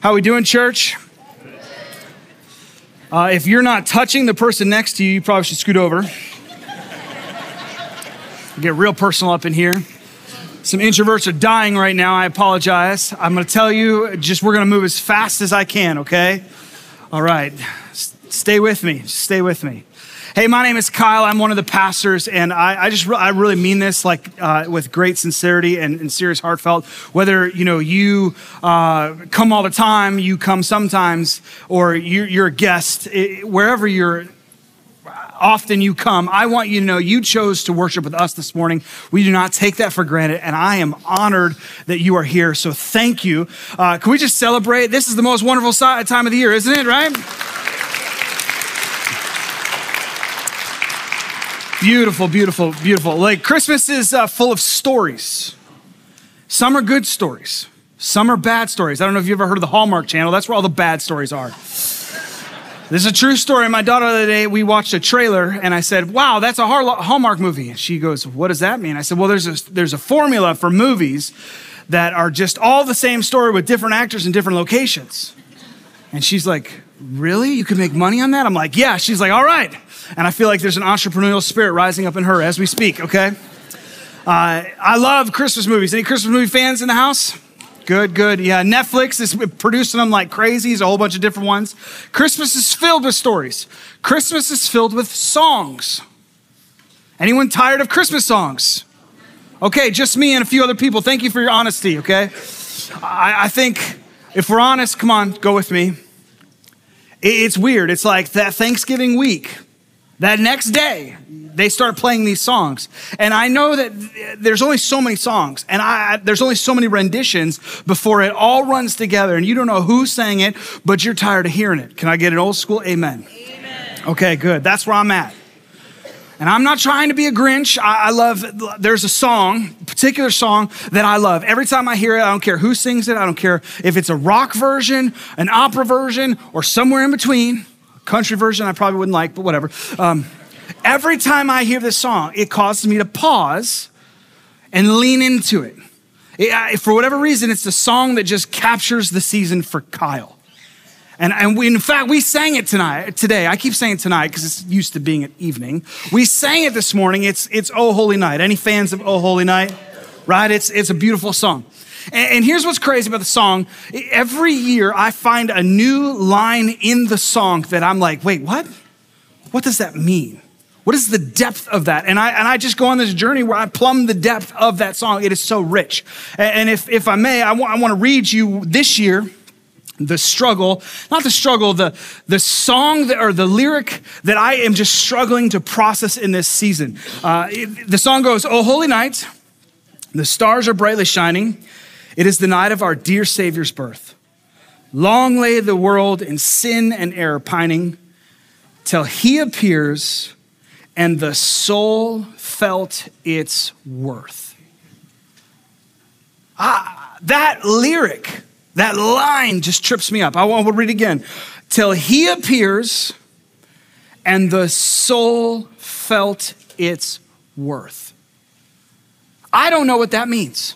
How we doing, church? Uh, if you're not touching the person next to you, you probably should scoot over. Get real personal up in here. Some introverts are dying right now. I apologize. I'm going to tell you, just we're going to move as fast as I can, okay? All right. S- stay with me. Stay with me. Hey, my name is Kyle. I'm one of the pastors, and I, I just re- I really mean this like uh, with great sincerity and, and, serious heartfelt. Whether you know you uh, come all the time, you come sometimes, or you, you're a guest, it, wherever you're often you come, I want you to know you chose to worship with us this morning. We do not take that for granted, and I am honored that you are here. So thank you. Uh, can we just celebrate? This is the most wonderful time of the year, isn't it, right? Beautiful, beautiful, beautiful. Like Christmas is uh, full of stories. Some are good stories, some are bad stories. I don't know if you've ever heard of the Hallmark Channel, that's where all the bad stories are. This is a true story. My daughter the other day, we watched a trailer and I said, Wow, that's a Hallmark movie. And she goes, What does that mean? I said, Well, there's a, there's a formula for movies that are just all the same story with different actors in different locations. And she's like, Really? You can make money on that? I'm like, Yeah. She's like, All right. And I feel like there's an entrepreneurial spirit rising up in her as we speak, okay? Uh, I love Christmas movies. Any Christmas movie fans in the house? Good, good. Yeah, Netflix is producing them like crazy. It's a whole bunch of different ones. Christmas is filled with stories. Christmas is filled with songs. Anyone tired of Christmas songs? Okay, just me and a few other people. Thank you for your honesty, okay? I, I think if we're honest, come on, go with me. It's weird. It's like that Thanksgiving week that next day, they start playing these songs. And I know that there's only so many songs, and I, there's only so many renditions before it all runs together, and you don't know who sang it, but you're tired of hearing it. Can I get an old school amen? amen. Okay, good. That's where I'm at. And I'm not trying to be a Grinch. I, I love, there's a song, particular song that I love. Every time I hear it, I don't care who sings it. I don't care if it's a rock version, an opera version, or somewhere in between. Country version I probably wouldn't like, but whatever. Um, every time I hear this song, it causes me to pause and lean into it. it I, for whatever reason, it's the song that just captures the season for Kyle. And, and we, in fact, we sang it tonight, today. I keep saying tonight because it's used to being at evening. We sang it this morning. It's, it's Oh Holy Night. Any fans of Oh Holy Night? Right? It's, it's a beautiful song. And here's what's crazy about the song. Every year I find a new line in the song that I'm like, wait, what? What does that mean? What is the depth of that? And I, and I just go on this journey where I plumb the depth of that song. It is so rich. And if, if I may, I want, I want to read you this year the struggle, not the struggle, the, the song that, or the lyric that I am just struggling to process in this season. Uh, it, the song goes, Oh, holy night, the stars are brightly shining. It is the night of our dear Savior's birth. Long lay the world in sin and error pining till he appears and the soul felt its worth. Ah, that lyric, that line just trips me up. I to read again. Till he appears and the soul felt its worth. I don't know what that means.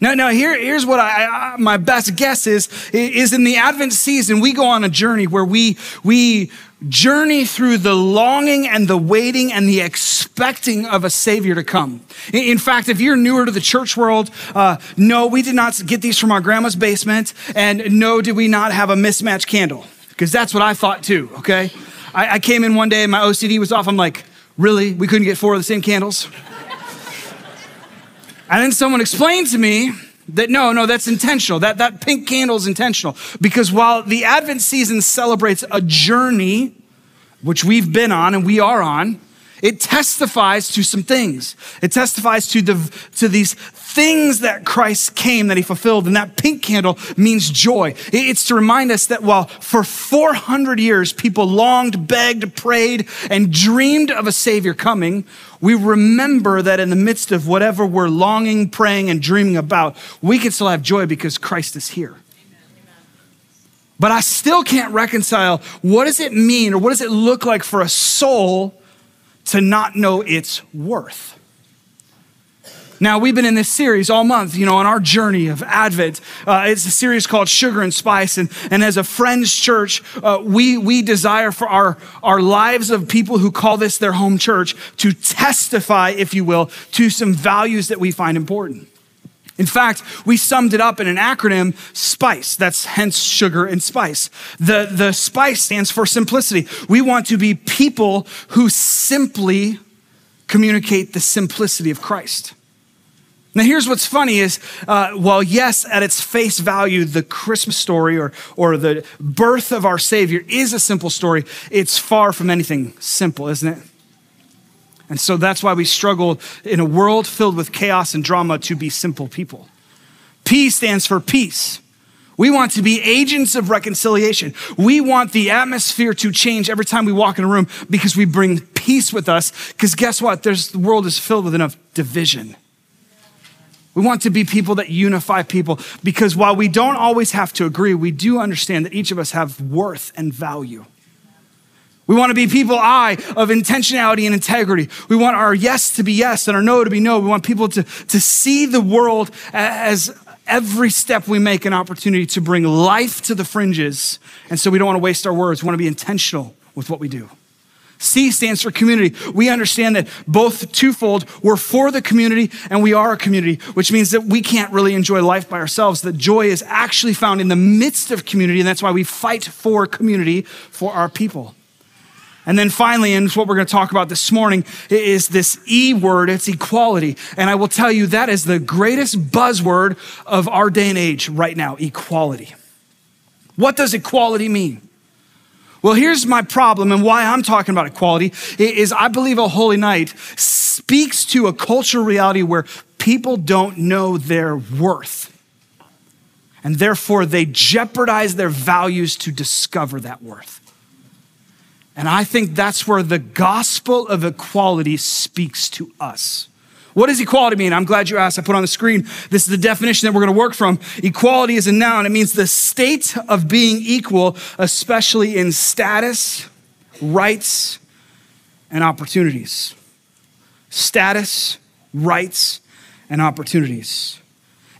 Now, now here, here's what I, I, my best guess is, is in the Advent season, we go on a journey where we, we journey through the longing and the waiting and the expecting of a Savior to come. In fact, if you're newer to the church world, uh, no, we did not get these from our grandma's basement, and no, did we not have a mismatched candle, because that's what I thought too, okay? I, I came in one day and my OCD was off. I'm like, really? We couldn't get four of the same candles? And then someone explained to me that no, no, that's intentional. That, that pink candle is intentional. Because while the Advent season celebrates a journey, which we've been on and we are on, it testifies to some things. It testifies to, the, to these things that Christ came, that he fulfilled. And that pink candle means joy. It's to remind us that while for 400 years people longed, begged, prayed, and dreamed of a Savior coming, we remember that in the midst of whatever we're longing, praying, and dreaming about, we can still have joy because Christ is here. But I still can't reconcile what does it mean or what does it look like for a soul to not know its worth. Now, we've been in this series all month, you know, on our journey of Advent. Uh, it's a series called Sugar and Spice. And, and as a Friends church, uh, we, we desire for our, our lives of people who call this their home church to testify, if you will, to some values that we find important. In fact, we summed it up in an acronym, SPICE. That's hence sugar and spice. The, the SPICE stands for simplicity. We want to be people who simply communicate the simplicity of Christ. Now, here's what's funny is, uh, while yes, at its face value, the Christmas story or, or the birth of our Savior is a simple story, it's far from anything simple, isn't it? And so that's why we struggle in a world filled with chaos and drama to be simple people. P stands for peace. We want to be agents of reconciliation. We want the atmosphere to change every time we walk in a room because we bring peace with us. Because guess what? There's, the world is filled with enough division. We want to be people that unify people because while we don't always have to agree, we do understand that each of us have worth and value. We want to be people, I, of intentionality and integrity. We want our yes to be yes and our no to be no. We want people to, to see the world as every step we make an opportunity to bring life to the fringes. And so we don't want to waste our words. We want to be intentional with what we do. C stands for community. We understand that both twofold, we're for the community and we are a community, which means that we can't really enjoy life by ourselves. That joy is actually found in the midst of community, and that's why we fight for community for our people. And then finally, and what we're going to talk about this morning is this E word, it's equality. And I will tell you that is the greatest buzzword of our day and age right now equality. What does equality mean? Well, here's my problem and why I'm talking about equality is I believe a holy night speaks to a cultural reality where people don't know their worth. And therefore they jeopardize their values to discover that worth. And I think that's where the gospel of equality speaks to us. What does equality mean? I'm glad you asked. I put on the screen. This is the definition that we're going to work from. Equality is a noun. It means the state of being equal, especially in status, rights, and opportunities. Status, rights, and opportunities.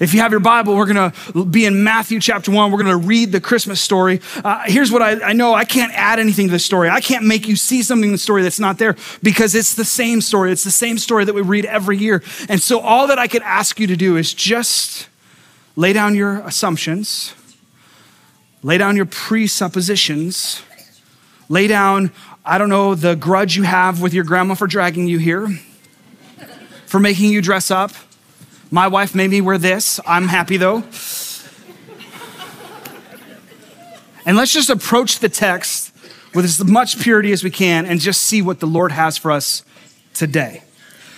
If you have your Bible, we're going to be in Matthew chapter 1. We're going to read the Christmas story. Uh, here's what I, I, know I can't add anything to the story. I can't make you see something in the story that's not there because it's the same story. It's the same story that we read every year. And so, all that I could ask you to do is just lay down your assumptions, lay down your presuppositions, lay down, I don't know, the grudge you have with your grandma for dragging you here, for making you dress up my wife made me wear this. I'm happy though. and let's just approach the text with as much purity as we can and just see what the Lord has for us today.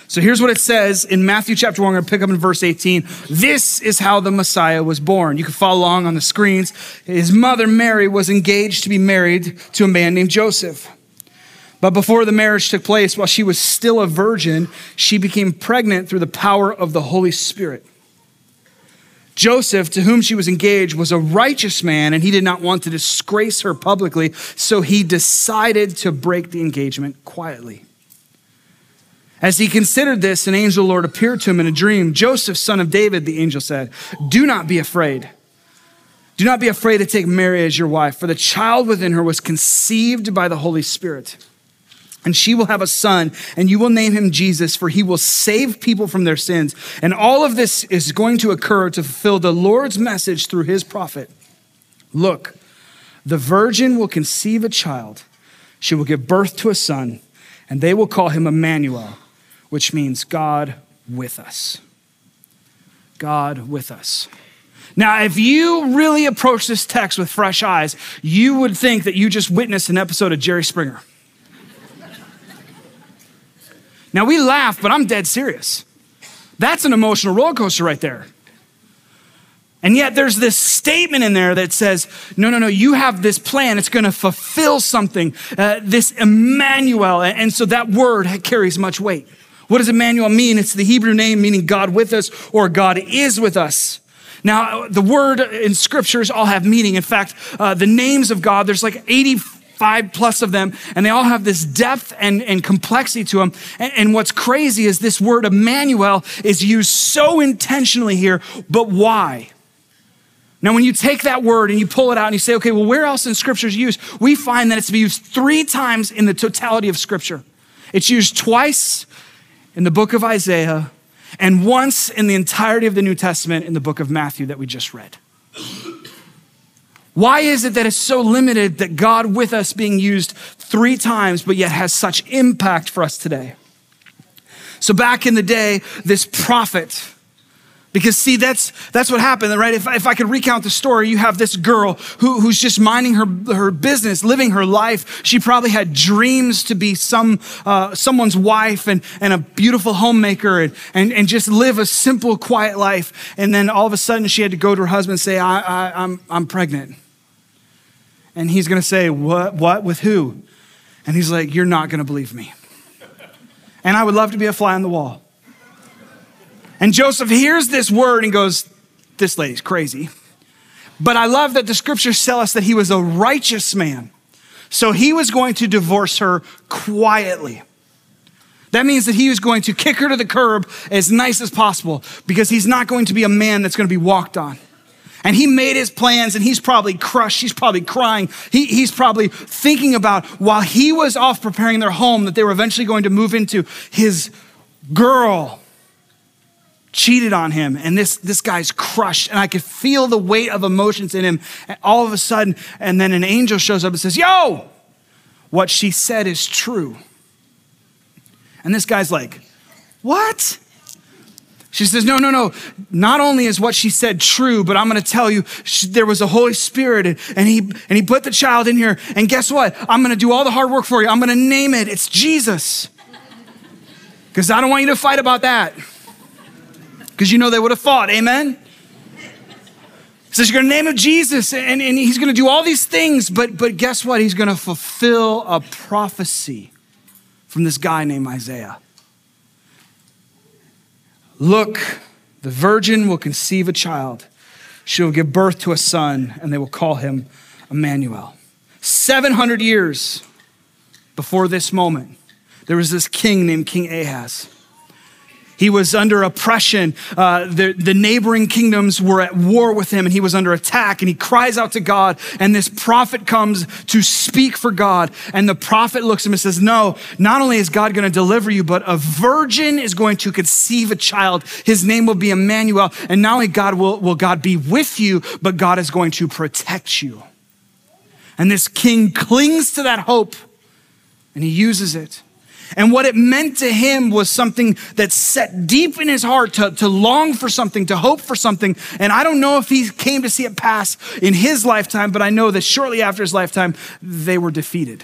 So here's what it says in Matthew chapter 1. I'm going to pick up in verse 18. This is how the Messiah was born. You can follow along on the screens. His mother, Mary, was engaged to be married to a man named Joseph. But before the marriage took place, while she was still a virgin, she became pregnant through the power of the Holy Spirit. Joseph, to whom she was engaged, was a righteous man, and he did not want to disgrace her publicly, so he decided to break the engagement quietly. As he considered this, an angel Lord appeared to him in a dream. Joseph, son of David, the angel said, Do not be afraid. Do not be afraid to take Mary as your wife, for the child within her was conceived by the Holy Spirit and she will have a son, and you will name him Jesus, for he will save people from their sins. And all of this is going to occur to fulfill the Lord's message through his prophet. Look, the virgin will conceive a child, she will give birth to a son, and they will call him Emmanuel, which means God with us. God with us. Now, if you really approach this text with fresh eyes, you would think that you just witnessed an episode of Jerry Springer. Now we laugh, but I'm dead serious. That's an emotional roller coaster right there. And yet there's this statement in there that says, no, no, no, you have this plan. It's going to fulfill something, uh, this Emmanuel. And so that word carries much weight. What does Emmanuel mean? It's the Hebrew name meaning God with us or God is with us. Now, the word in scriptures all have meaning. In fact, uh, the names of God, there's like 80 five plus of them, and they all have this depth and, and complexity to them. And, and what's crazy is this word Emmanuel is used so intentionally here, but why? Now, when you take that word and you pull it out and you say, okay, well, where else in scripture is used? We find that it's used three times in the totality of scripture. It's used twice in the book of Isaiah and once in the entirety of the New Testament in the book of Matthew that we just read. Why is it that it's so limited that God with us being used three times, but yet has such impact for us today? So, back in the day, this prophet, because see, that's, that's what happened, right? If, if I could recount the story, you have this girl who, who's just minding her, her business, living her life. She probably had dreams to be some, uh, someone's wife and, and a beautiful homemaker and, and, and just live a simple, quiet life. And then all of a sudden she had to go to her husband and say, I, I, I'm, I'm pregnant. And he's going to say, what, what, with who? And he's like, you're not going to believe me. And I would love to be a fly on the wall. And Joseph hears this word and goes, This lady's crazy. But I love that the scriptures tell us that he was a righteous man. So he was going to divorce her quietly. That means that he was going to kick her to the curb as nice as possible because he's not going to be a man that's going to be walked on. And he made his plans and he's probably crushed. He's probably crying. He, he's probably thinking about while he was off preparing their home that they were eventually going to move into his girl cheated on him and this, this guy's crushed and i could feel the weight of emotions in him and all of a sudden and then an angel shows up and says yo what she said is true. And this guy's like what? She says no no no. Not only is what she said true but i'm going to tell you she, there was a holy spirit and, and he and he put the child in here and guess what? I'm going to do all the hard work for you. I'm going to name it. It's jesus. Because i don't want you to fight about that because you know they would have fought. Amen? He says, You're going to name him Jesus, and, and he's going to do all these things, but, but guess what? He's going to fulfill a prophecy from this guy named Isaiah. Look, the virgin will conceive a child. She will give birth to a son, and they will call him Emmanuel. 700 years before this moment, there was this king named King Ahaz. He was under oppression. Uh, the, the neighboring kingdoms were at war with him, and he was under attack. And he cries out to God, and this prophet comes to speak for God. And the prophet looks at him and says, No, not only is God going to deliver you, but a virgin is going to conceive a child. His name will be Emmanuel. And not only God will, will God be with you, but God is going to protect you. And this king clings to that hope, and he uses it. And what it meant to him was something that set deep in his heart to, to long for something, to hope for something. And I don't know if he came to see it pass in his lifetime, but I know that shortly after his lifetime, they were defeated.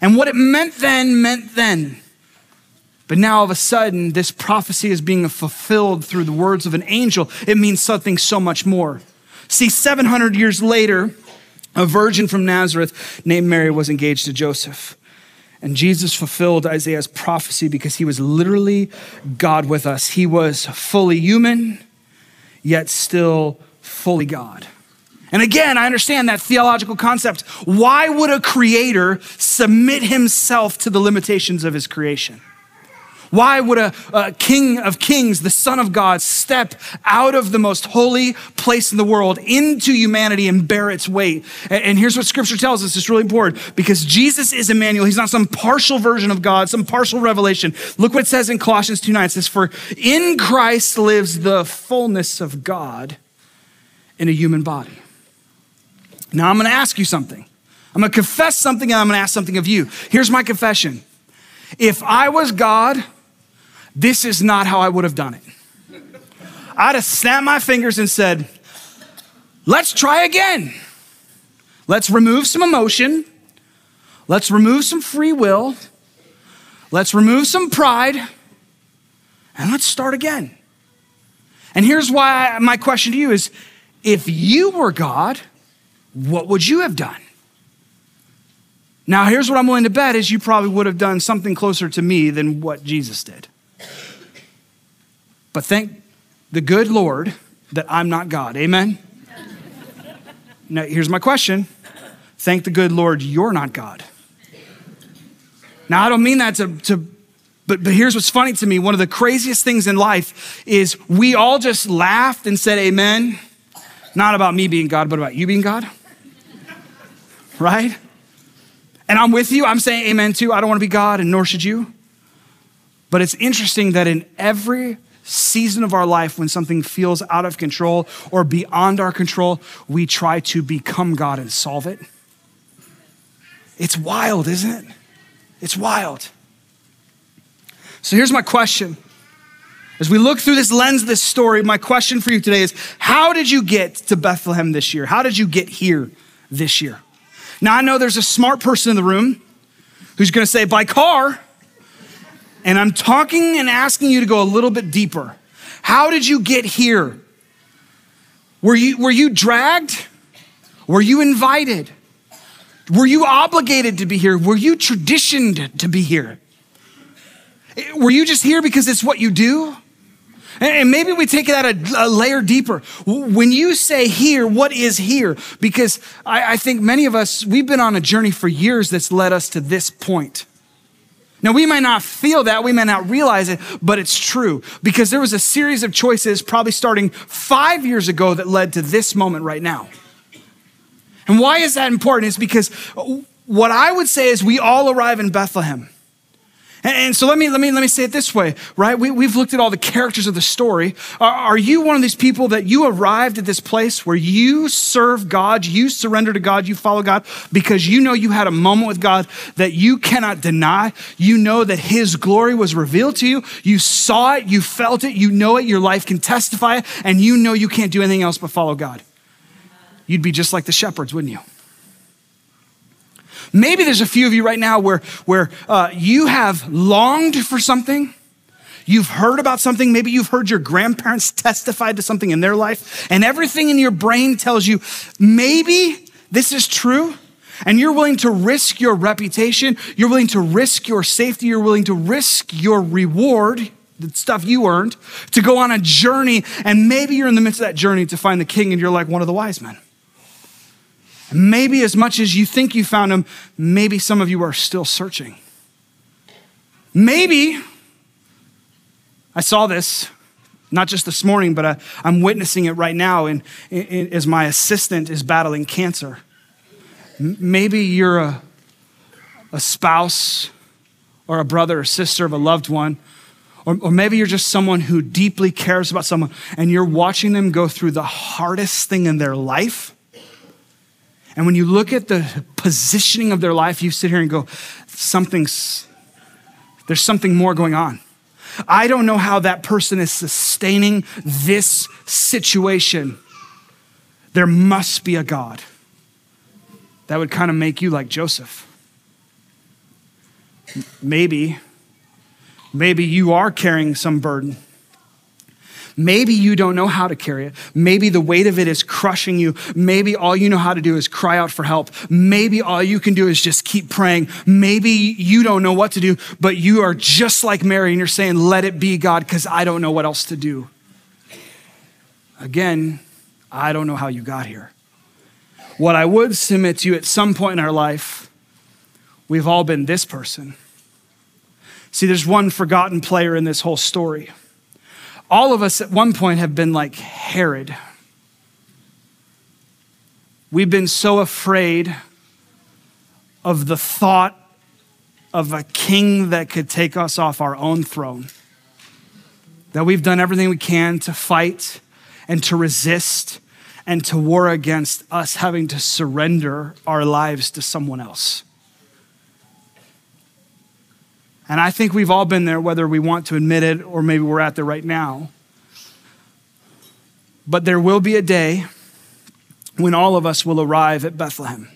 And what it meant then meant then. But now all of a sudden, this prophecy is being fulfilled through the words of an angel. It means something so much more. See, 700 years later, a virgin from Nazareth named Mary was engaged to Joseph. And Jesus fulfilled Isaiah's prophecy because he was literally God with us. He was fully human, yet still fully God. And again, I understand that theological concept. Why would a creator submit himself to the limitations of his creation? Why would a, a, king of kings, the son of God, step out of the most holy place in the world into humanity and bear its weight? And, and here's what scripture tells us. It's really important because Jesus is Emmanuel. He's not some partial version of God, some partial revelation. Look what it says in Colossians 2 9. It says, For in Christ lives the fullness of God in a human body. Now I'm going to ask you something. I'm going to confess something and I'm going to ask something of you. Here's my confession. If I was God, this is not how I would have done it. I'd have snapped my fingers and said, let's try again. Let's remove some emotion. Let's remove some free will. Let's remove some pride. And let's start again. And here's why my question to you is if you were God, what would you have done? Now, here's what I'm willing to bet is you probably would have done something closer to me than what Jesus did. But thank the good Lord that I'm not God. Amen? now, here's my question thank the good Lord, you're not God. Now, I don't mean that to, to but, but here's what's funny to me. One of the craziest things in life is we all just laughed and said, Amen. Not about me being God, but about you being God. Right? And I'm with you. I'm saying amen too. I don't want to be God, and nor should you. But it's interesting that in every season of our life, when something feels out of control or beyond our control, we try to become God and solve it. It's wild, isn't it? It's wild. So here's my question. As we look through this lens this story, my question for you today is how did you get to Bethlehem this year? How did you get here this year? Now, I know there's a smart person in the room who's to say, by car. And I'm talking and asking you to go a little bit deeper. How did you get here? Were you, were you dragged? Were you invited? Were you obligated to be here? Were you traditioned to be here? Were you just here because it's what you do? And maybe we take that a, a, layer deeper. When you say here, what is here? Because I, I think many of us, we've been on a journey for years that's led us to this point. Now, we might not feel that, we may not realize it, but it's true because there was a series of choices, probably starting five years ago, that led to this moment right now. And why is that important? It's because what I would say is we all arrive in Bethlehem. And so let me, let me, let me say it this way, right? We, we've looked at all the characters of the story. Are, are you one of these people that you arrived at this place where you serve God, you surrender to God, you follow God because you know you had a moment with God that you cannot deny. You know that His glory was revealed to you. You saw it, you felt it, you know it, your life can testify it, and you know you can't do anything else but follow God. You'd be just like the shepherds, wouldn't you? Maybe there's a few of you right now where, where uh, you have longed for something. You've heard about something. Maybe you've heard your grandparents testify to something in their life, and everything in your brain tells you maybe this is true. And you're willing to risk your reputation, you're willing to risk your safety, you're willing to risk your reward, the stuff you earned, to go on a journey. And maybe you're in the midst of that journey to find the king, and you're like one of the wise men. Maybe as much as you think you found him, maybe some of you are still searching. Maybe, I saw this not just this morning, but I, am witnessing it right now in, in, in, as my assistant is battling cancer. M- maybe you're a, a spouse or a brother or sister of a loved one, or, or maybe you're just someone who deeply cares about someone and you're watching them go through the hardest thing in their life and when you look at the positioning of their life, you sit here and go, something's, there's something more going on. I don't know how that person is sustaining this situation. There must be a God. That would kind of make you like Joseph. Maybe, maybe you are carrying some burden. Maybe you don't know how to carry it. Maybe the weight of it is crushing you. Maybe all you know how to do is cry out for help. Maybe all you can do is just keep praying. Maybe you don't know what to do, but you are just like Mary and you're saying, Let it be, God, because I don't know what else to do. Again, I don't know how you got here. What I would submit to you at some point in our life, we've all been this person. See, there's one forgotten player in this whole story all of us at one point have been like Herod. We've been so afraid of the thought of a king that could take us off our own throne that we've done everything we can to fight and to resist and to war against us having to surrender our lives to someone else. And I think we've all been there, whether we want to admit it or maybe we're at there right now. But there will be a day when all of us will arrive at Bethlehem,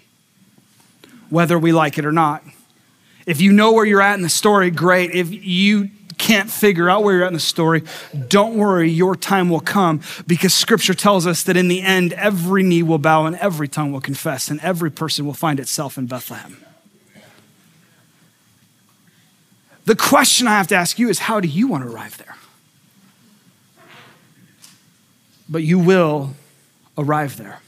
whether we like it or not. If you know where you're at in the story, great. If you can't figure out where you're at in the story, don't worry, your time will come because scripture tells us that in the end, every knee will bow and every tongue will confess, and every person will find itself in Bethlehem. The question I have to ask you is how do you want to arrive there? But you will arrive there.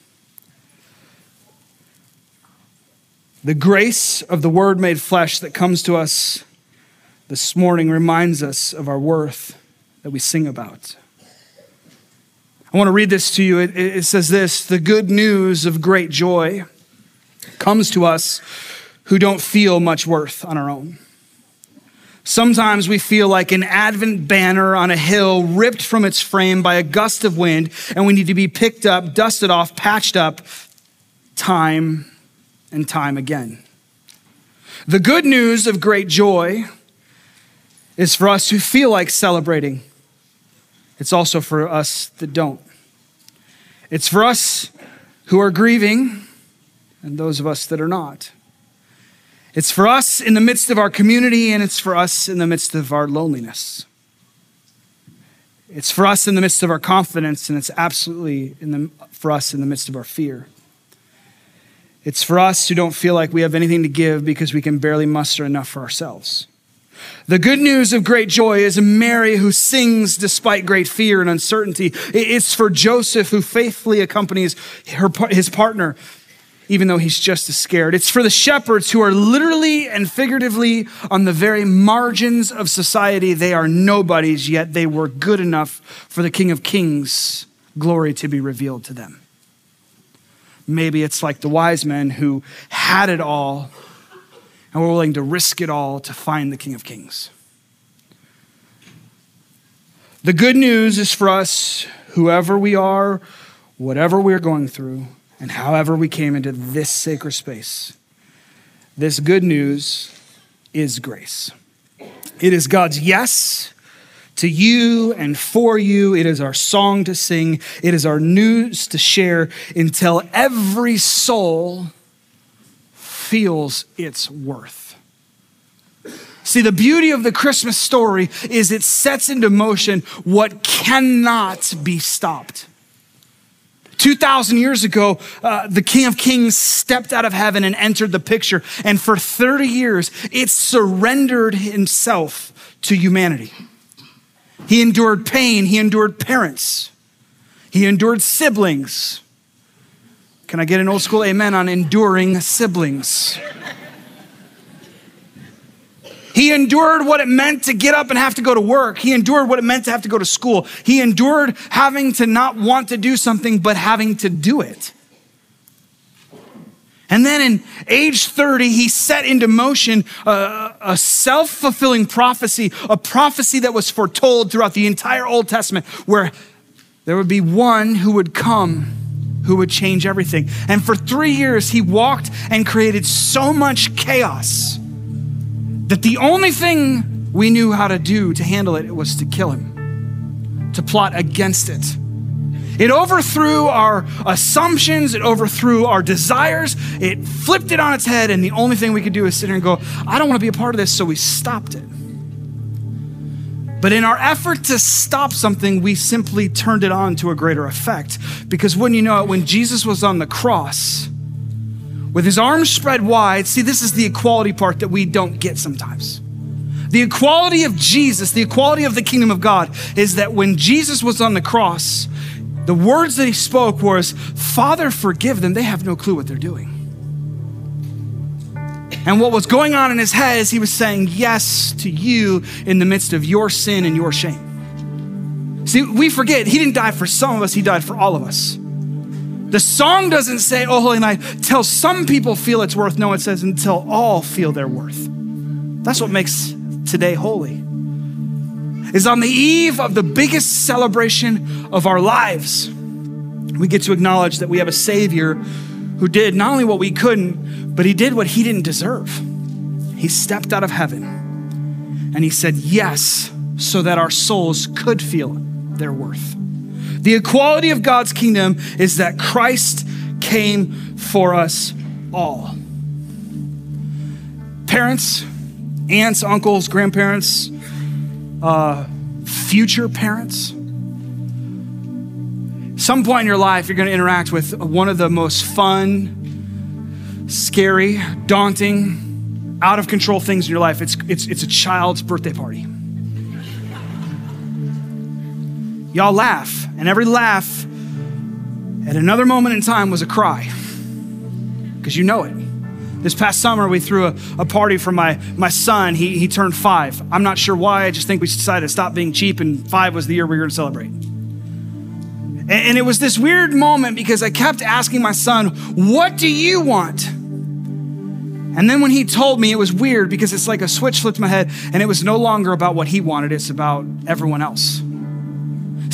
The grace of the Word made flesh that comes to us this morning reminds us of our worth that we sing about. I want to read this to you. It, it, says this The good news of great joy comes to us who don't feel much worth on our own. Sometimes we feel like an Advent banner on a hill ripped from its frame by a gust of wind, and we need to be picked up, dusted off, patched up time and time again. The good news of great joy is for us who feel like celebrating. It's also for us that don't. It's for us who are grieving and those of us that are not. It's for us in the midst of our community, and it's for us in the midst of our loneliness. It's for us in the midst of our confidence, and it's absolutely the, for us in the midst of our fear. It's for us who don't feel like we have anything to give because we can barely muster enough for ourselves. The good news of great joy is Mary who sings despite great fear and uncertainty. It's for Joseph who faithfully accompanies her, his partner even though he's just as scared. It's for the shepherds who are literally and figuratively on the very margins of society. They are nobodies, yet they were good enough for the King of Kings' glory to be revealed to them. Maybe it's like the wise men who had it all and were willing to risk it all to find the King of Kings. The good news is for us, whoever we are, whatever we're going through, and however we came into this sacred space, this good news is grace. It is God's yes to you and for you. It is our song to sing. It is our news to share until every soul feels its worth. See, the beauty of the Christmas story is it sets into motion what cannot be stopped. 2,000 years ago, uh, the King of Kings stepped out of heaven and entered the picture. And for 30 years, it surrendered himself to humanity. He endured pain, he endured parents, he endured siblings. Can I get an old school amen on enduring siblings? He endured what it meant to get up and have to go to work. He endured what it meant to have to go to school. He endured having to not want to do something, but having to do it. And then in age 30, he set into motion a, a self fulfilling prophecy, a prophecy that was foretold throughout the entire Old Testament, where there would be one who would come who would change everything. And for three years, he walked and created so much chaos that the only thing we knew how to do to handle it was to kill him, to plot against it. It overthrew our assumptions, it overthrew our desires, it flipped it on its head, and the only thing we could do is sit here and go, I don't want to be a part of this, so we stopped it. But in our effort to stop something, we simply turned it on to a greater effect. Because wouldn't you know it, when Jesus was on the cross, with his arms spread wide. See, this is the equality part that we don't get sometimes. The equality of Jesus, the equality of the kingdom of God, is that when Jesus was on the cross, the words that he spoke was, Father, forgive them. They have no clue what they're doing. And what was going on in his head is he was saying yes to you in the midst of your sin and your shame. See, we forget he didn't die for some of us, he died for all of us. The song doesn't say, Oh, holy night, till some people feel its worth. No, it says, until all feel their worth. That's what makes today holy. Is on the eve of the biggest celebration of our lives, we get to acknowledge that we have a Savior who did not only what we couldn't, but he did what he didn't deserve. He stepped out of heaven and he said yes so that our souls could feel their worth. The equality of God's kingdom is that Christ came for us all. Parents, aunts, uncles, grandparents, uh, future parents. Some point in your life, you're going to interact with one of the most fun, scary, daunting, out of control things in your life. It's, it's, it's a child's birthday party. Y'all laugh, and every laugh at another moment in time was a cry because you know it. This past summer, we threw a, a party for my, my son. He, he turned five. I'm not sure why. I just think we decided to stop being cheap, and five was the year we were going to celebrate. And, and it was this weird moment because I kept asking my son, What do you want? And then when he told me, it was weird because it's like a switch flipped my head, and it was no longer about what he wanted, it's about everyone else.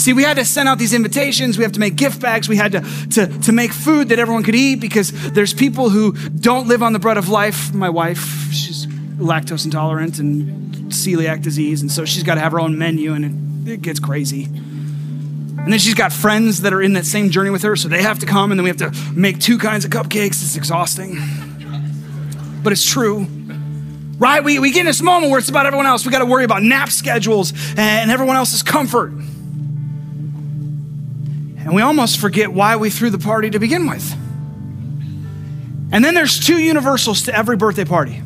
See, we had to send out these invitations. We have to make gift bags. We had to, to, to make food that everyone could eat because there's people who don't live on the bread of life. My wife, she's lactose intolerant and celiac disease, and so she's got to have her own menu, and it, it gets crazy. And then she's got friends that are in that same journey with her, so they have to come, and then we have to make two kinds of cupcakes. It's exhausting, but it's true right? We, we get in this moment where it's about everyone else. We got to worry about nap schedules and everyone else's comfort. And we almost forget why we threw the party to begin with. And then there's two universals to every birthday party.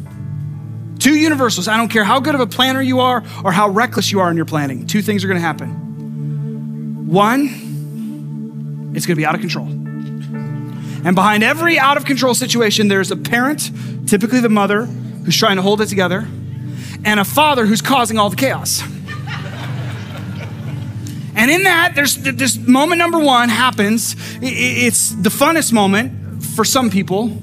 Two universals. I don't care how good of a planner you are or how reckless you are in your planning. Two things are going to happen. One, it's going to be out of control. And behind every out of control situation, there's a parent, typically the mother, who's trying to hold it together, and a father who's causing all the chaos. And in that, there's this moment number one happens. It's the funnest moment for some people.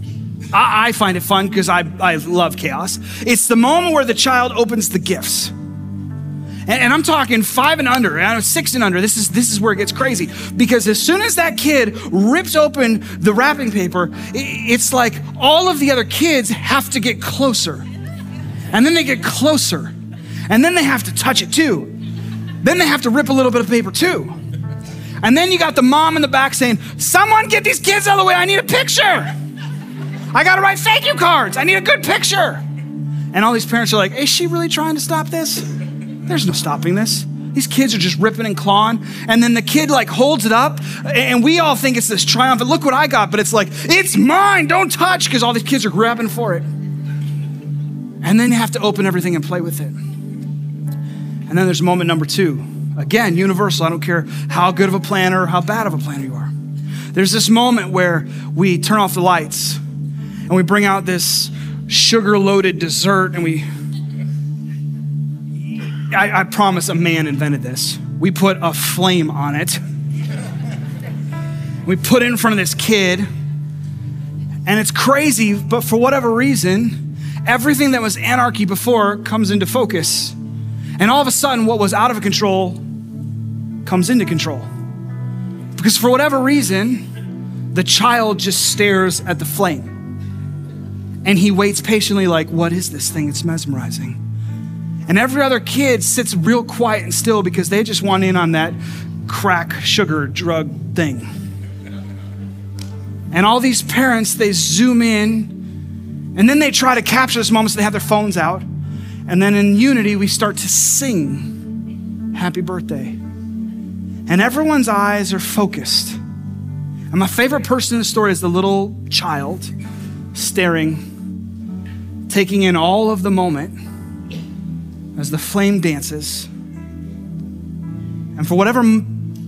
I, find it fun because I, I love chaos. It's the moment where the child opens the gifts. And, I'm talking five and under, six and under. This is this is where it gets crazy because as soon as that kid rips open the wrapping paper, it's like all of the other kids have to get closer, and then they get closer, and then they have to touch it too. Then they have to rip a little bit of paper too. And then you got the mom in the back saying, Someone get these kids out of the way. I need a picture. I got to write thank you cards. I need a good picture. And all these parents are like, Is she really trying to stop this? There's no stopping this. These kids are just ripping and clawing. And then the kid like holds it up, and we all think it's this triumphant, look what I got, but it's like, it's mine, don't touch, because all these kids are grabbing for it. And then you have to open everything and play with it. And then there's moment number two. Again, universal. I don't care how good of a planner or how bad of a planner you are. There's this moment where we turn off the lights and we bring out this sugar loaded dessert and we. I, I promise a man invented this. We put a flame on it. We put it in front of this kid. And it's crazy, but for whatever reason, everything that was anarchy before comes into focus. And all of a sudden, what was out of control comes into control. Because for whatever reason, the child just stares at the flame. And he waits patiently, like, what is this thing? It's mesmerizing. And every other kid sits real quiet and still because they just want in on that crack sugar drug thing. And all these parents, they zoom in and then they try to capture this moment so they have their phones out. And then in unity, we start to sing happy birthday. And everyone's eyes are focused. And my favorite person in the story is the little child staring, taking in all of the moment as the flame dances. And for whatever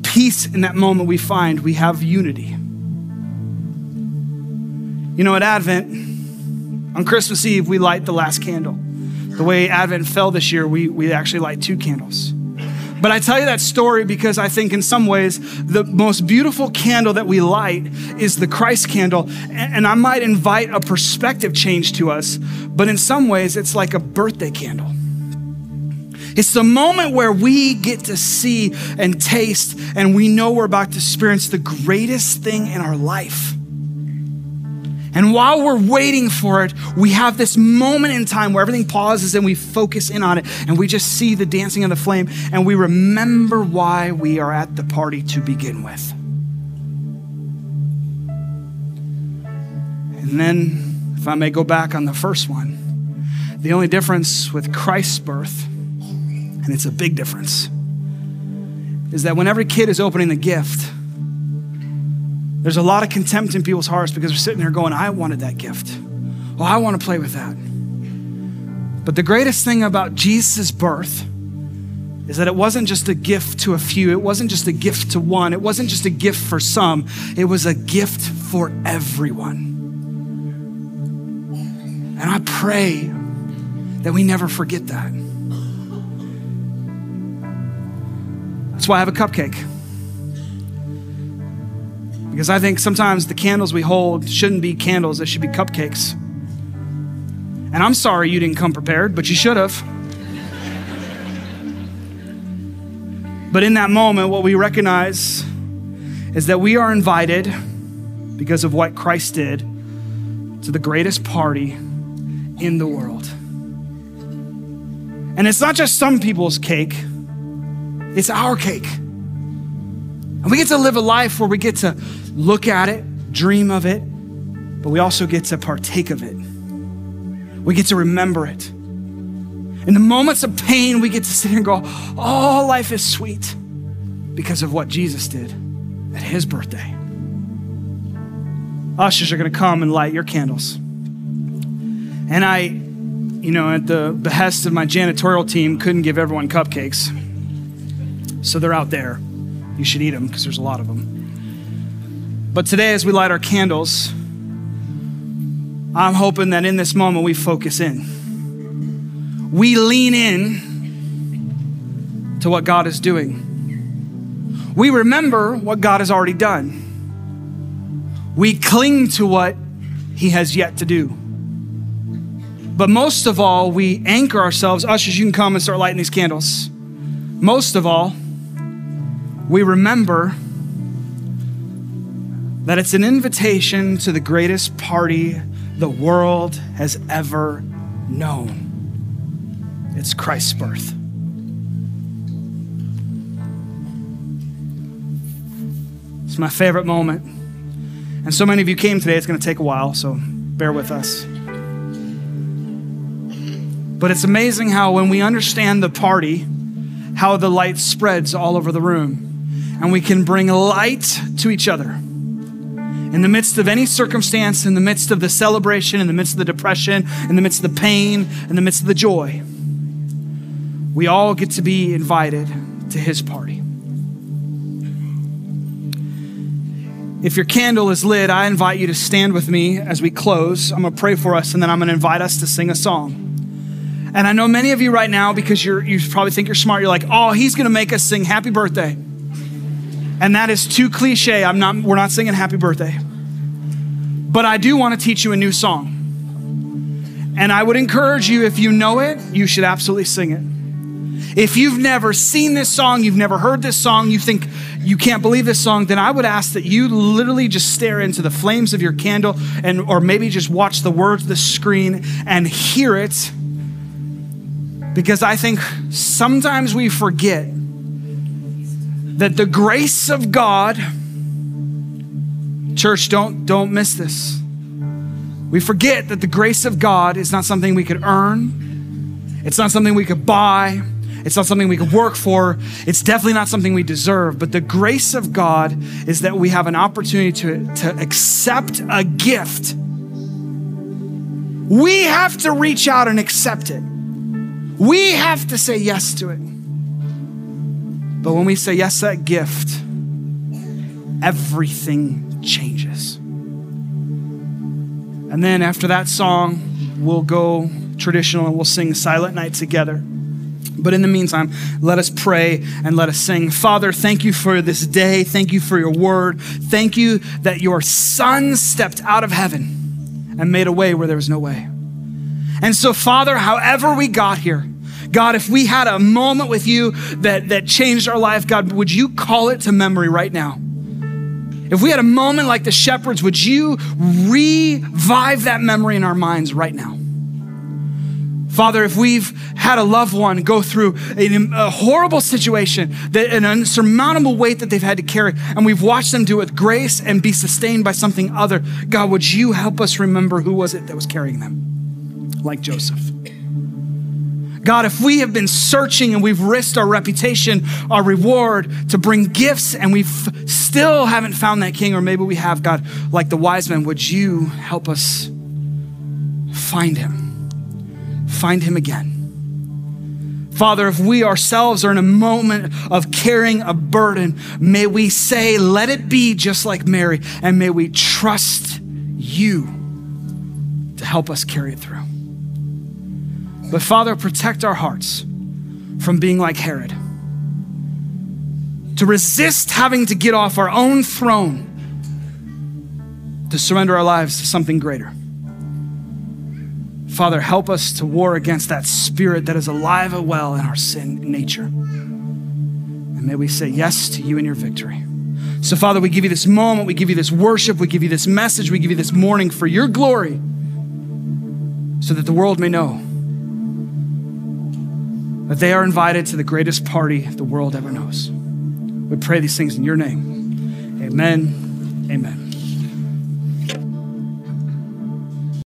peace in that moment we find, we have unity. You know, at Advent, on Christmas Eve, we light the last candle. The way Advent fell this year, we, we actually light two candles. But I tell you that story because I think in some ways the most beautiful candle that we light is the Christ candle. And I might invite a perspective change to us, but in some ways it's like a birthday candle. It's the moment where we get to see and taste, and we know we're about to experience the greatest thing in our life. And while we're waiting for it, we have this moment in time where everything pauses and we focus in on it and we just see the dancing of the flame and we remember why we are at the party to begin with. And then, if I may go back on the first one, the only difference with Christ's birth, and it's a big difference, is that when every kid is opening the gift, there's a lot of contempt in people's hearts because they're sitting there going, I wanted that gift. Oh, I want to play with that. But the greatest thing about Jesus' birth is that it wasn't just a gift to a few, it wasn't just a gift to one, it wasn't just a gift for some, it was a gift for everyone. And I pray that we never forget that. That's why I have a cupcake. Because I think sometimes the candles we hold shouldn't be candles, they should be cupcakes. And I'm sorry you didn't come prepared, but you should have. But in that moment, what we recognize is that we are invited because of what Christ did to the greatest party in the world. And it's not just some people's cake, it's our cake. And we get to live a life where we get to look at it, dream of it, but we also get to partake of it. We get to remember it. In the moments of pain, we get to sit here and go, Oh, life is sweet because of what Jesus did at his birthday. Ushers are going to come and light your candles. And I, you know, at the behest of my janitorial team, couldn't give everyone cupcakes. So they're out there. You should eat them because there's a lot of them. But today, as we light our candles, I'm hoping that in this moment we focus in. We lean in to what God is doing. We remember what God has already done. We cling to what He has yet to do. But most of all, we anchor ourselves. Ushers, you can come and start lighting these candles. Most of all, we remember that it's an invitation to the greatest party the world has ever known. It's Christ's birth. It's my favorite moment. And so many of you came today, it's going to take a while, so bear with us. But it's amazing how, when we understand the party, how the light spreads all over the room and we can bring light to each other. In the midst of any circumstance, in the midst of the celebration, in the midst of the depression, in the midst of the pain, in the midst of the joy, we all get to be invited to his party. If your candle is lit, I invite you to stand with me as we close. I'm going to pray for us and then I'm going to invite us to sing a song. And I know many of you right now, because you probably think you're smart, you're like, oh, he's going to make us sing happy birthday. And that is too cliche. I'm not, we're not singing happy birthday. But I do want to teach you a new song. And I would encourage you, if you know it, you should absolutely sing it. If you've never seen this song, you've never heard this song, you think you can't believe this song, then I would ask that you literally just stare into the flames of your candle and or maybe just watch the words of the screen and hear it. Because I think sometimes we forget that the grace of God, church, don't, don't miss this. We forget that the grace of God is not something we could earn, it's not something we could buy. It's not something we could work for. It's definitely not something we deserve. But the grace of God is that we have an opportunity to, to accept a gift. We have to reach out and accept it. We have to say yes to it. But when we say yes that gift, everything changes. And then after that song, we'll go traditional and we'll sing Silent Night together. But in the meantime, let us pray and let us sing. Father, thank you for this day. Thank you for your word. Thank you that your son stepped out of heaven and made a way where there was no way. And so, Father, however we got here, God, if we had a moment with you that, that changed our life, God, would you call it to memory right now? If we had a moment like the shepherds, would you revive that memory in our minds right now? Father, if we've had a loved one go through a, a, horrible situation, that, an unsurmountable weight that they've had to carry, and we've watched them do it with grace and be sustained by something other, God, would you help us remember who was it that was carrying them? Like Joseph. God, if we have been searching and we've risked our reputation, our reward to bring gifts, and we still haven't found that king, or maybe we have, God, like the wise men, would you help us find him? Find him again. Father, if we ourselves are in a moment of carrying a burden, may we say, let it be just like Mary, and may we trust you to help us carry it through. But Father, protect our hearts from being like Herod, to resist having to get off our own throne to surrender our lives to something greater. Father, help us to war against that spirit that is alive and well in our sin nature. And may we say yes to you and your victory. So, Father, we give you this moment, we give you this worship, we give you this message, we give you this morning for your glory so that the world may know that they are invited to the greatest party the world ever knows. We pray these things in your name. Amen. Amen.